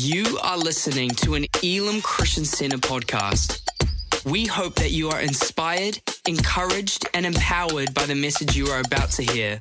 You are listening to an Elim Christian Center podcast. We hope that you are inspired, encouraged, and empowered by the message you are about to hear.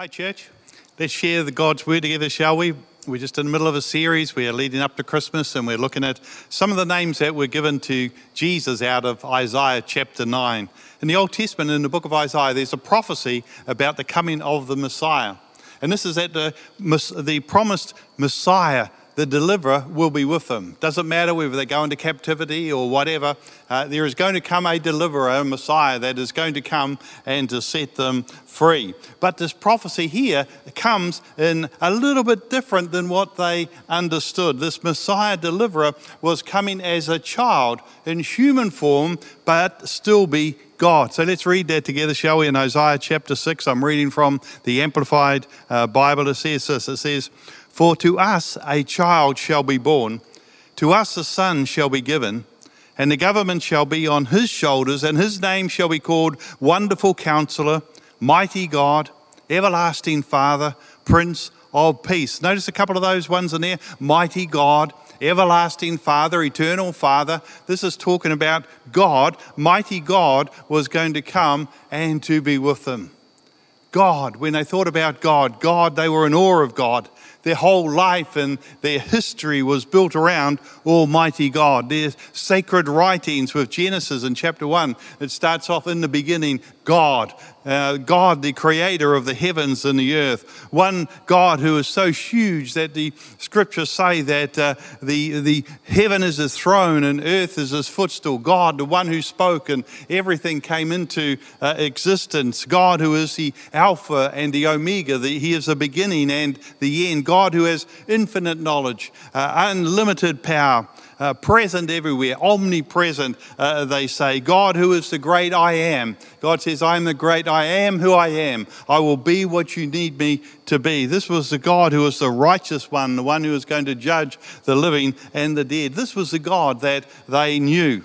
Hi, church. Let's share the God's word together, shall we? We're just in the middle of a series. We are leading up to Christmas and we're looking at some of the names that were given to Jesus out of Isaiah chapter 9. In the Old Testament, in the book of Isaiah, there's a prophecy about the coming of the Messiah. And this is that the, the promised Messiah the deliverer will be with them. Doesn't matter whether they go into captivity or whatever, uh, there is going to come a deliverer, a Messiah that is going to come and to set them free. But this prophecy here comes in a little bit different than what they understood. This Messiah deliverer was coming as a child in human form, but still be God. So let's read that together, shall we? In Isaiah chapter 6, I'm reading from the Amplified uh, Bible. It says this It says, for to us a child shall be born, to us a son shall be given, and the government shall be on his shoulders, and his name shall be called Wonderful Counselor, Mighty God, Everlasting Father, Prince of Peace. Notice a couple of those ones in there Mighty God, Everlasting Father, Eternal Father. This is talking about God. Mighty God was going to come and to be with them. God, when they thought about God, God, they were in awe of God. Their whole life and their history was built around Almighty God. Their sacred writings with Genesis in chapter 1, it starts off in the beginning God, uh, God, the creator of the heavens and the earth. One God who is so huge that the scriptures say that uh, the, the heaven is his throne and earth is his footstool. God, the one who spoke and everything came into uh, existence. God who is the Alpha and the Omega. The, he is the beginning and the end. God who has infinite knowledge, uh, unlimited power uh, present everywhere, omnipresent, uh, they say. God, who is the great I am. God says, I am the great I am who I am. I will be what you need me to be. This was the God who was the righteous one, the one who was going to judge the living and the dead. This was the God that they knew.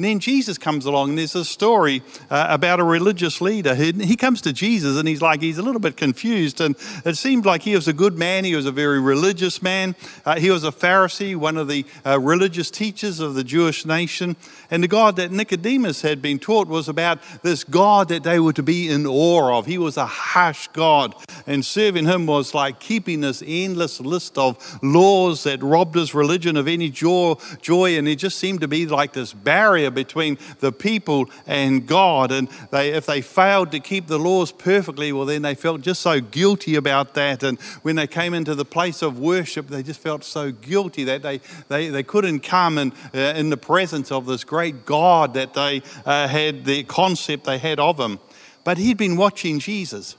And then Jesus comes along, and there's a story uh, about a religious leader. He, he, comes to Jesus, and he's like, he's a little bit confused. And it seemed like he was a good man. He was a very religious man. Uh, he was a Pharisee, one of the uh, religious teachers of the Jewish nation. And the God that Nicodemus had been taught was about this God that they were to be in awe of. He was a harsh God. And serving him was like keeping this endless list of laws that robbed his religion of any joy. joy and it just seemed to be like this barrier barrier between the people and God. And they, if they failed to keep the laws perfectly, well, then they felt just so guilty about that. And when they came into the place of worship, they just felt so guilty that they, they, they couldn't come in, uh, in the presence of this great God that they uh, had, the concept they had of him. But he'd been watching Jesus.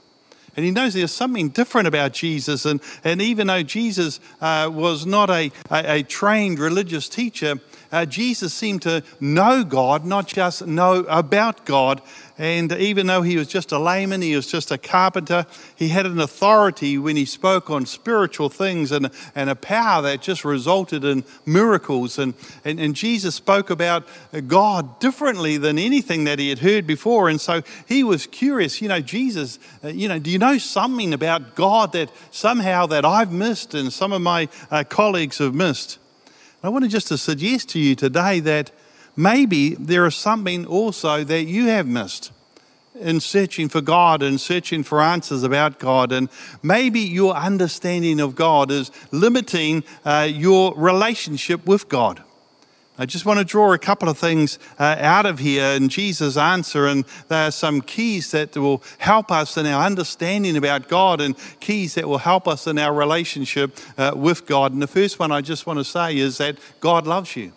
And he knows there's something different about Jesus. And, and even though Jesus uh, was not a, a, a, trained religious teacher, uh, Jesus seemed to know God, not just know about God. And even though he was just a layman, he was just a carpenter, he had an authority when he spoke on spiritual things and, and a power that just resulted in miracles. And, and, and Jesus spoke about God differently than anything that he had heard before. And so he was curious, you know, Jesus, uh, you know, do you know something about God that somehow that I've missed and some of my uh, colleagues have missed? I want to just to suggest to you today that maybe there is something also that you have missed in searching for God and searching for answers about God. And maybe your understanding of God is limiting uh, your relationship with God. I just want to draw a couple of things uh, out of here in Jesus' answer, and there are some keys that will help us in our understanding about God and keys that will help us in our relationship uh, with God. And the first one I just want to say is that God loves you.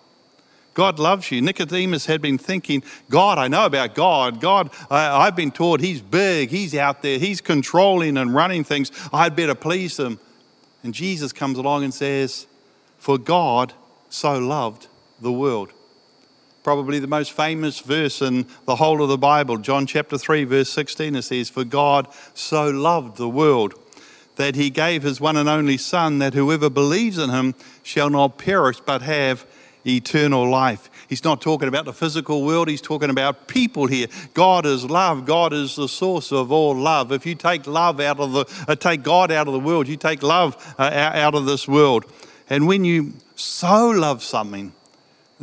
God loves you. Nicodemus had been thinking, God, I know about God. God, I, have been taught He's big, He's out there, He's controlling and running things. I'd better please Him. And Jesus comes along and says, For God so loved the world. Probably the most famous verse in the whole of the Bible, John chapter 3, verse 16, it says, For God so loved the world that he gave his one and only Son, that whoever believes in him shall not perish but have eternal life. He's not talking about the physical world, he's talking about people here. God is love, God is the source of all love. If you take love out of the, uh, take God out of the world, you take love uh, out of this world. And when you so love something,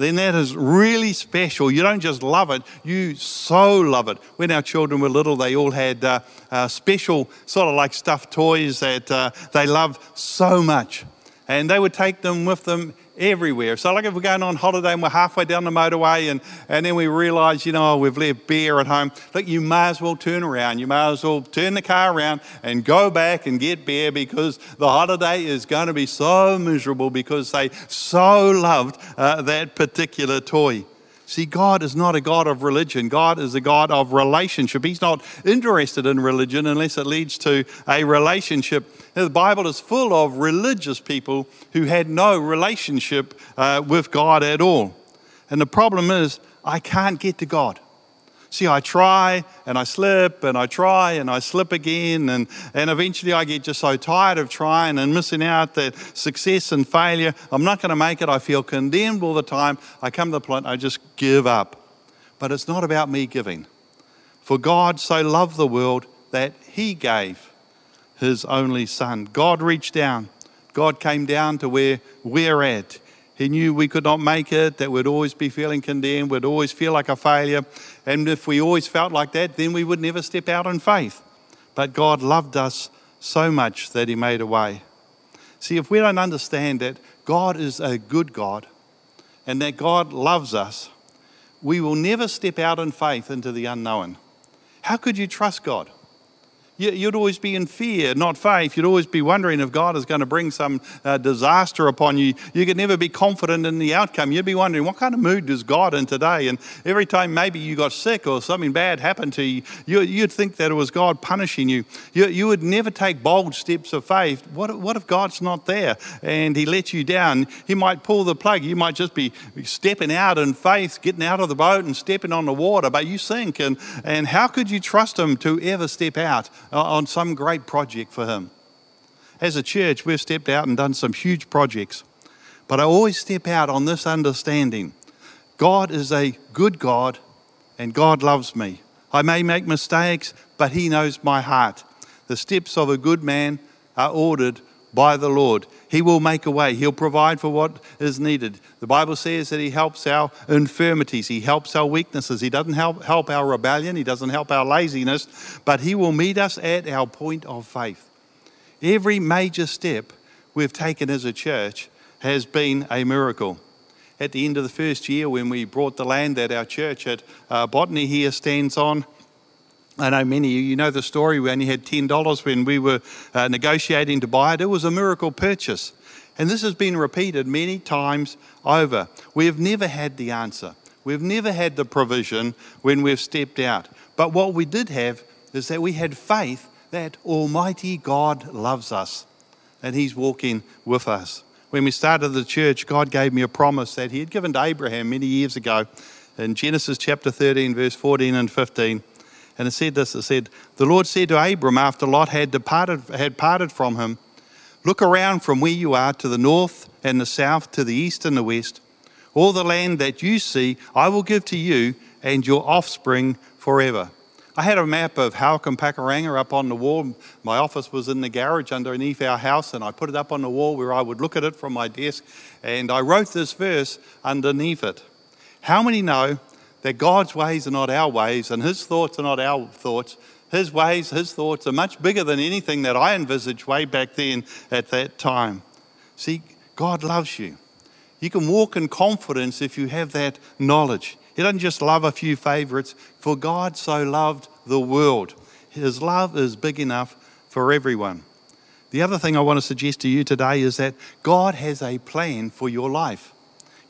then that is really special. You don't just love it, you so love it. When our children were little, they all had uh, uh, special, sort of like stuffed toys that uh, they loved so much. And they would take them with them everywhere. So, like if we're going on holiday and we're halfway down the motorway and, and then we realise, you know, we've left beer at home, look, you may as well turn around. You may as well turn the car around and go back and get beer because the holiday is going to be so miserable because they so loved uh, that particular toy. See, God is not a God of religion. God is a God of relationship. He's not interested in religion unless it leads to a relationship. The Bible is full of religious people who had no relationship uh, with God at all. And the problem is, I can't get to God. See, I try and I slip and I try and I slip again, and, and eventually I get just so tired of trying and missing out that success and failure. I'm not going to make it. I feel condemned all the time. I come to the point I just give up. But it's not about me giving. For God so loved the world that He gave His only Son. God reached down, God came down to where we're at. He knew we could not make it, that we'd always be feeling condemned, we'd always feel like a failure. And if we always felt like that, then we would never step out in faith. But God loved us so much that He made a way. See, if we don't understand that God is a good God and that God loves us, we will never step out in faith into the unknown. How could you trust God? You'd always be in fear, not faith. You'd always be wondering if God is going to bring some uh, disaster upon you. You could never be confident in the outcome. You'd be wondering, what kind of mood is God in today? And every time maybe you got sick or something bad happened to you, you would think that it was God punishing you. you. You would never take bold steps of faith. What, what if God's not there and He lets you down? He might pull the plug. You might just be stepping out in faith, getting out of the boat and stepping on the water, but you sink. And, and how could you trust Him to ever step out? Uh, on some great project for Him. As a church, we've stepped out and done some huge projects, but I always step out on this understanding God is a good God and God loves me. I may make mistakes, but He knows my heart. The steps of a good man are ordered by the Lord. He will make a way. He'll provide for what is needed. The Bible says that He helps our infirmities, He helps our weaknesses. He doesn't help, help our rebellion, He doesn't help our laziness, but He will meet us at our point of faith. Every major step we've taken as a church has been a miracle. At the end of the first year, when we brought the land that our church at uh, Botany here stands on, I know many of you, know the story. We only had $10 when we were uh, negotiating to buy it. It was a miracle purchase. And this has been repeated many times over. We have never had the answer. We've never had the provision when we've stepped out. But what we did have is that we had faith that Almighty God loves us and He's walking with us. When we started the church, God gave me a promise that He had given to Abraham many years ago in Genesis chapter 13, verse 14 and 15. And it said this it said, The Lord said to Abram after Lot had departed, had parted from him, Look around from where you are to the north and the south, to the east and the west. All the land that you see, I will give to you and your offspring forever. I had a map of Halcombe Pakuranga up on the wall. My office was in the garage underneath our house, and I put it up on the wall where I would look at it from my desk. And I wrote this verse underneath it. How many know that God's ways are not our ways and His thoughts are not our thoughts. His ways, His thoughts are much bigger than anything that I envisaged way back then at that time. See, God loves you. You can walk in confidence if you have that knowledge. He doesn't just love a few favorites, for God so loved the world. His love is big enough for everyone. The other thing I want to suggest to you today is that God has a plan for your life.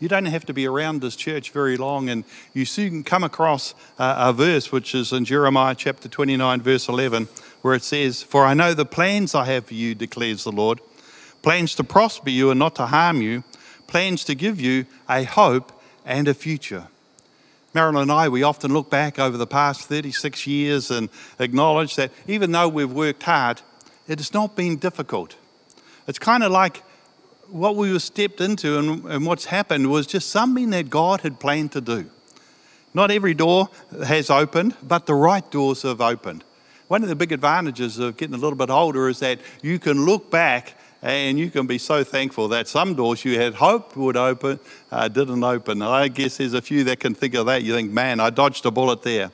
You don't have to be around this church very long, and you soon come across uh, a verse which is in Jeremiah chapter 29, verse 11, where it says, For I know the plans I have for you, declares the Lord plans to prosper you and not to harm you, plans to give you a hope and a future. Marilyn and I, we often look back over the past 36 years and acknowledge that even though we've worked hard, it has not been difficult. It's kind of like what we were stepped into and, and what's happened was just something that God had planned to do. Not every door has opened, but the right doors have opened. One of the big advantages of getting a little bit older is that you can look back And you can be so thankful that some doors you had hoped would open uh, didn't open. I guess there's a few that can think of that. You think, man, I dodged a bullet there.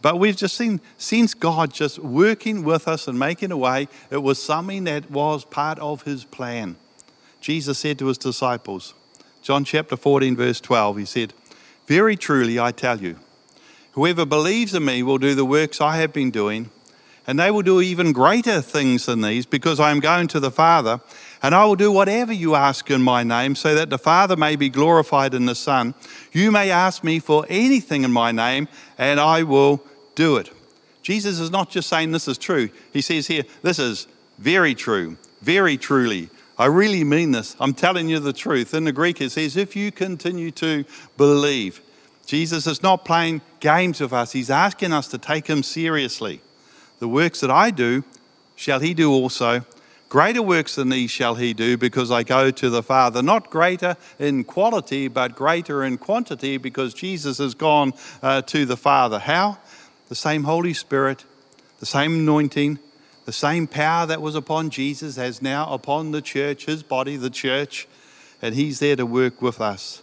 But we've just seen, since God just working with us and making a way, it was something that was part of his plan. Jesus said to his disciples, John chapter 14, verse 12, he said, Very truly I tell you, whoever believes in me will do the works I have been doing, and they will do even greater things than these, because I am going to the Father, and I will do whatever you ask in my name, so that the Father may be glorified in the Son. You may ask me for anything in my name, and I will do it. Jesus is not just saying this is true. He says here, this is very true, very truly. I really mean this. I'm telling you the truth. In the Greek, it says, if you continue to believe. Jesus is not playing games with us, He's asking us to take Him seriously. The works that I do, shall He do also. Greater works than these shall He do, because I go to the Father. Not greater in quality, but greater in quantity, because Jesus has gone uh, to the Father. How? the same Holy Spirit, the same anointing, the same power that was upon Jesus has now upon the church, his body, the church, and he's there to work with us.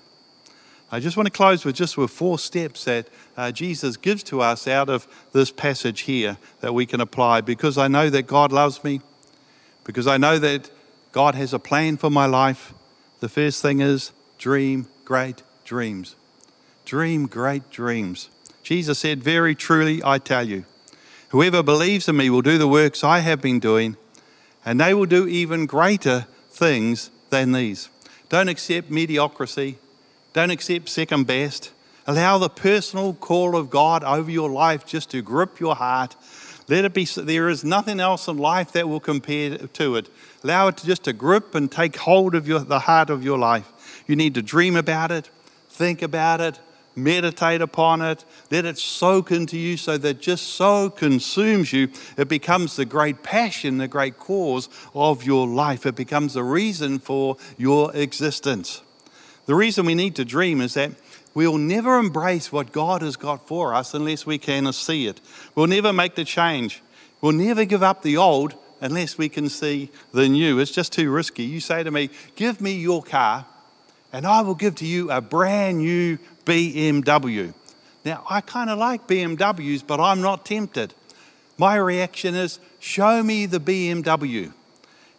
I just want to close with just with four steps that uh, Jesus gives to us out of this passage here that we can apply because I know that God loves me, because I know that God has a plan for my life. The first thing is dream great dreams. Dream great dreams. Jesus said, Very truly, I tell you, whoever believes in me will do the works I have been doing, and they will do even greater things than these. Don't accept mediocrity, don't accept second best. Allow the personal call of God over your life just to grip your heart. Let it be, there is nothing else in life that will compare to it. Allow it to just to grip and take hold of your, the heart of your life. You need to dream about it, think about it, meditate upon it, let it soak into you so that just so consumes you, it becomes the great passion, the great cause of your life. It becomes the reason for your existence. The reason we need to dream is that we'll never embrace what God has got for us unless we can see it. We'll never make the change. We'll never give up the old unless we can see the new. It's just too risky. You say to me, Give me your car, and I will give to you a brand new BMW. Now, I kind of like BMWs, but I'm not tempted. My reaction is, show me the BMW,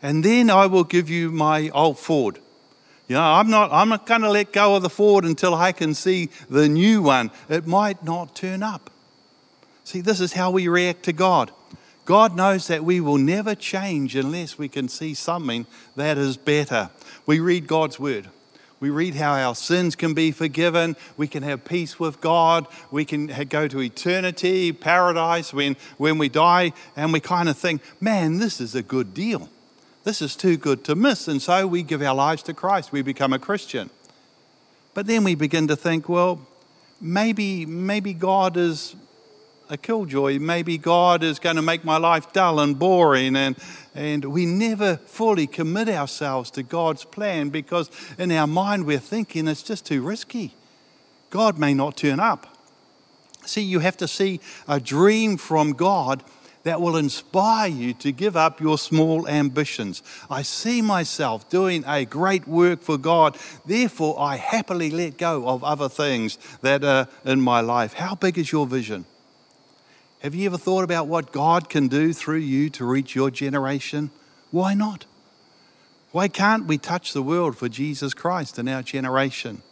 and then I will give you my old Ford. You know, I'm not, I'm not going to let go of the Ford until I can see the new one. It might not turn up. See, this is how we react to God. God knows that we will never change unless we can see something that is better. We read God's word. We read how our sins can be forgiven. We can have peace with God. We can go to eternity, paradise when, when we die. And we kind of think, man, this is a good deal. This is too good to miss. And so we give our lives to Christ. We become a Christian. But then we begin to think, well, maybe, maybe God is a killjoy. Maybe God is going to make my life dull and boring. And, and we never fully commit ourselves to God's plan because in our mind we're thinking it's just too risky. God may not turn up. See, you have to see a dream from God that will inspire you to give up your small ambitions. I see myself doing a great work for God, therefore, I happily let go of other things that are in my life. How big is your vision? Have you ever thought about what God can do through you to reach your generation? Why not? Why can't we touch the world for Jesus Christ in our generation?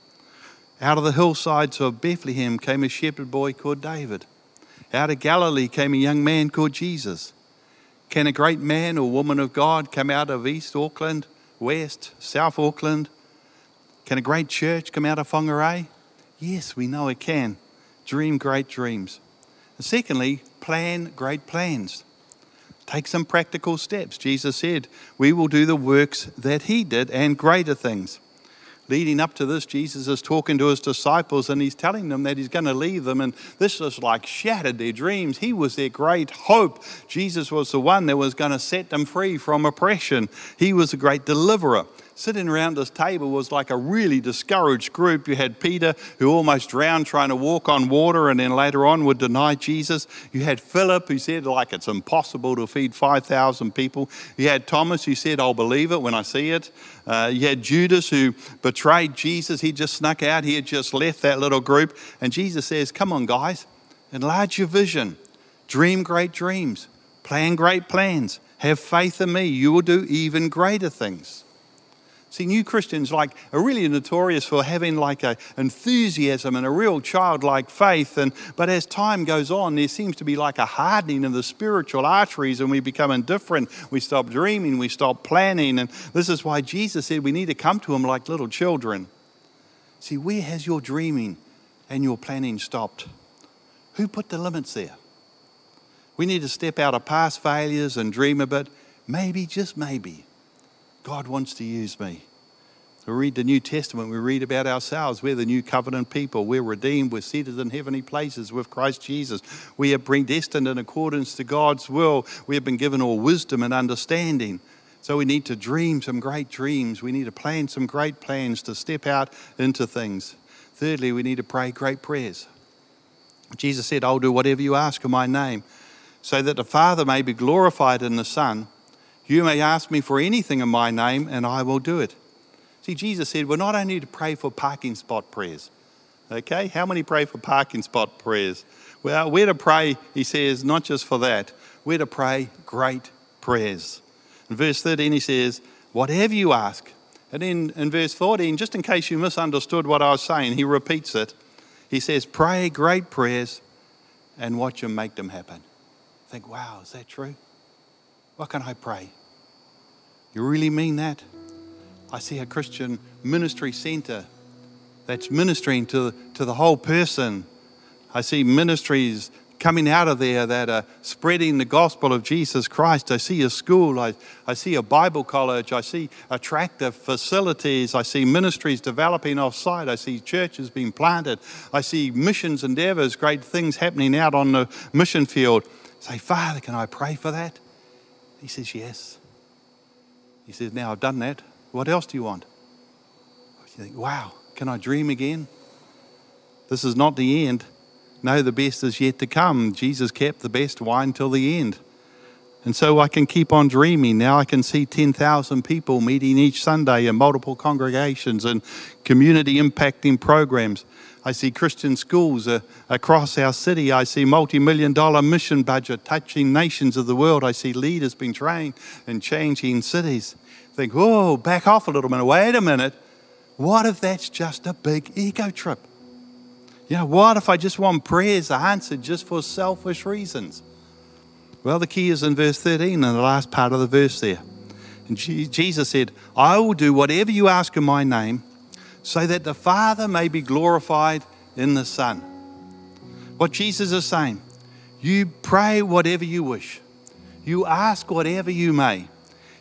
Out of the hillsides of Bethlehem came a shepherd boy called David. Out of Galilee came a young man called Jesus. Can a great man or woman of God come out of East Auckland, West, South Auckland? Can a great church come out of Whangarei? Yes, we know it can. Dream great dreams. And secondly, plan great plans. Take some practical steps. Jesus said, We will do the works that He did and greater things. Leading up to this, Jesus is talking to his disciples and he's telling them that he's going to leave them. And this was like shattered their dreams. He was their great hope. Jesus was the one that was going to set them free from oppression. He was a great deliverer. Sitting around this table was like a really discouraged group. You had Peter, who almost drowned trying to walk on water and then later on would deny Jesus. You had Philip, who said, like, it's impossible to feed 5,000 people. You had Thomas, who said, I'll believe it when I see it. Uh, you had Judas, who betrayed Jesus. He just snuck out. He had just left that little group. And Jesus says, Come on, guys, enlarge your vision, dream great dreams, plan great plans. Have faith in me. You will do even greater things. See, new Christians like are really notorious for having like a enthusiasm and a real childlike faith. And but as time goes on, there seems to be like a hardening of the spiritual arteries, and we become indifferent. We stop dreaming, we stop planning, and this is why Jesus said we need to come to Him like little children. See, where has your dreaming and your planning stopped? Who put the limits there? We need to step out of past failures and dream a bit. Maybe, just maybe, God wants to use me. We read the New Testament, we read about ourselves. We're the new covenant people. We're redeemed. We're seated in heavenly places with Christ Jesus. We are predestined in accordance to God's will. We have been given all wisdom and understanding. So we need to dream some great dreams. We need to plan some great plans to step out into things. Thirdly, we need to pray great prayers. Jesus said, I'll do whatever you ask in my name, so that the Father may be glorified in the Son. You may ask me for anything in my name, and I will do it. See, Jesus said, we're not only to pray for parking spot prayers. Okay? How many pray for parking spot prayers? Well, we're to pray, he says, not just for that, we're to pray great prayers. In verse 13, he says, whatever you ask. And then in verse 14, just in case you misunderstood what I was saying, he repeats it. He says, pray great prayers and watch them make them happen. Think, wow, is that true? What can I pray? You really mean that? I see a Christian ministry center that's ministering to, to the whole person. I see ministries coming out of there that are spreading the gospel of Jesus Christ. I see a school, I, I see a Bible college, I see attractive facilities, I see ministries developing off site, I see churches being planted, I see missions endeavors, great things happening out on the mission field. Say, Father, can I pray for that? He says, Yes. He says, Now I've done that. What else do you want? You think, Wow, can I dream again? This is not the end. No, the best is yet to come. Jesus kept the best wine till the end. And so I can keep on dreaming. Now I can see 10,000 people meeting each Sunday in multiple congregations and community impacting programs. I see Christian schools uh, across our city. I see multi million dollar mission budget touching nations of the world. I see leaders being trained and changing cities. Think, oh, back off a little minute. Wait a minute. What if that's just a big ego trip? You know, what if I just want prayers answered just for selfish reasons? Well, the key is in verse 13 in the last part of the verse there. And Jesus said, I will do whatever you ask in my name so that the Father may be glorified in the Son. What Jesus is saying, you pray whatever you wish, you ask whatever you may,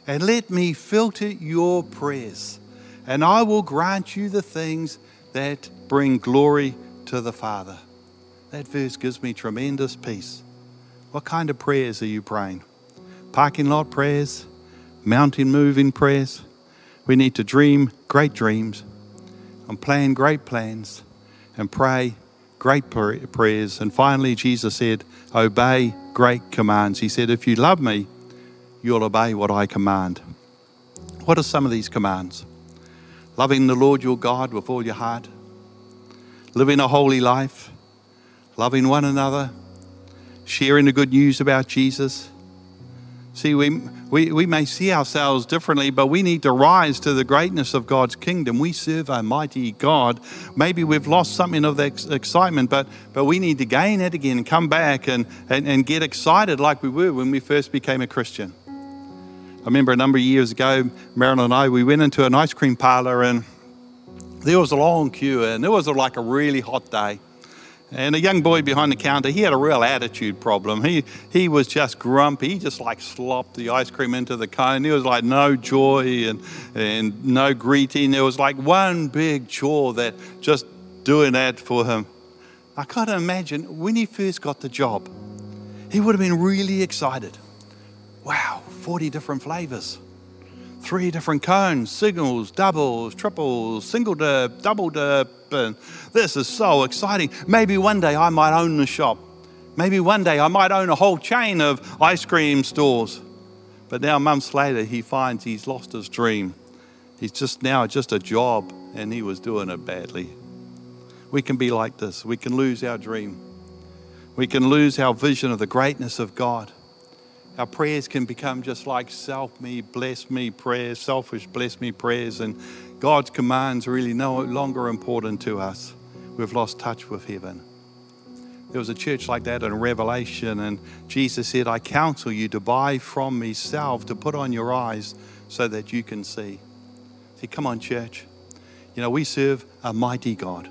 and let me filter your prayers, and I will grant you the things that bring glory to the Father. That verse gives me tremendous peace. What kind of prayers are you praying? Parking lot prayers? Mountain moving prayers? We need to dream great dreams and plan great plans and pray great prayers. And finally, Jesus said, Obey great commands. He said, If you love me, you'll obey what I command. What are some of these commands? Loving the Lord your God with all your heart, living a holy life, loving one another, sharing the good news about Jesus. See, we, we, we may see ourselves differently, but we need to rise to the greatness of God's kingdom. We serve a mighty God. Maybe we've lost something of that excitement, but, but we need to gain it again come back and, and, and get excited like we were when we first became a Christian. I remember a number of years ago, Marilyn and I, we went into an ice cream parlor and there was a long queue, and it was like a really hot day. And a young boy behind the counter, he had a real attitude problem. He, he was just grumpy. He just like slopped the ice cream into the cone. There was like no joy and, and no greeting. There was like one big chore that just doing that for him. I can't imagine when he first got the job, he would have been really excited. Wow, 40 different flavors, three different cones, singles, doubles, triples, single dip, double dip. And this is so exciting. Maybe one day I might own the shop. Maybe one day I might own a whole chain of ice cream stores. But now, months later, he finds he's lost his dream. He's just now just a job, and he was doing it badly. We can be like this. We can lose our dream. We can lose our vision of the greatness of God. Our prayers can become just like self me, bless me prayers, selfish bless me prayers, and God's commands are really no longer important to us. We've lost touch with heaven. There was a church like that in Revelation, and Jesus said, I counsel you to buy from me salve to put on your eyes so that you can see. See, come on, church. You know, we serve a mighty God.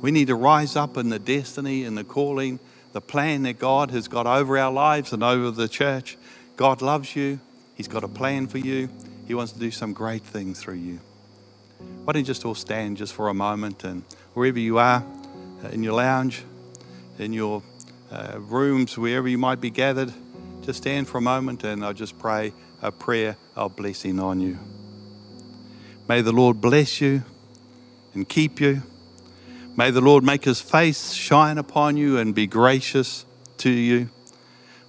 We need to rise up in the destiny and the calling the plan that God has got over our lives and over the church. God loves you, He's got a plan for you, He wants to do some great things through you. Why don't you just all stand just for a moment and wherever you are, uh, in your lounge, in your uh, rooms, wherever you might be gathered, just stand for a moment and I'll just pray a prayer of blessing on you. May the Lord bless you and keep you. May the Lord make his face shine upon you and be gracious to you.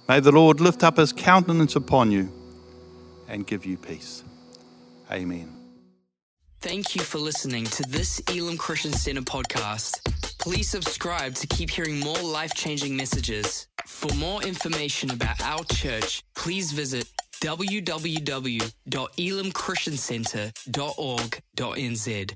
May the Lord lift up his countenance upon you and give you peace. Amen. Thank you for listening to this Elim Christian Center podcast. Please subscribe to keep hearing more life changing messages. For more information about our church, please visit www.elimchristiancenter.org.nz.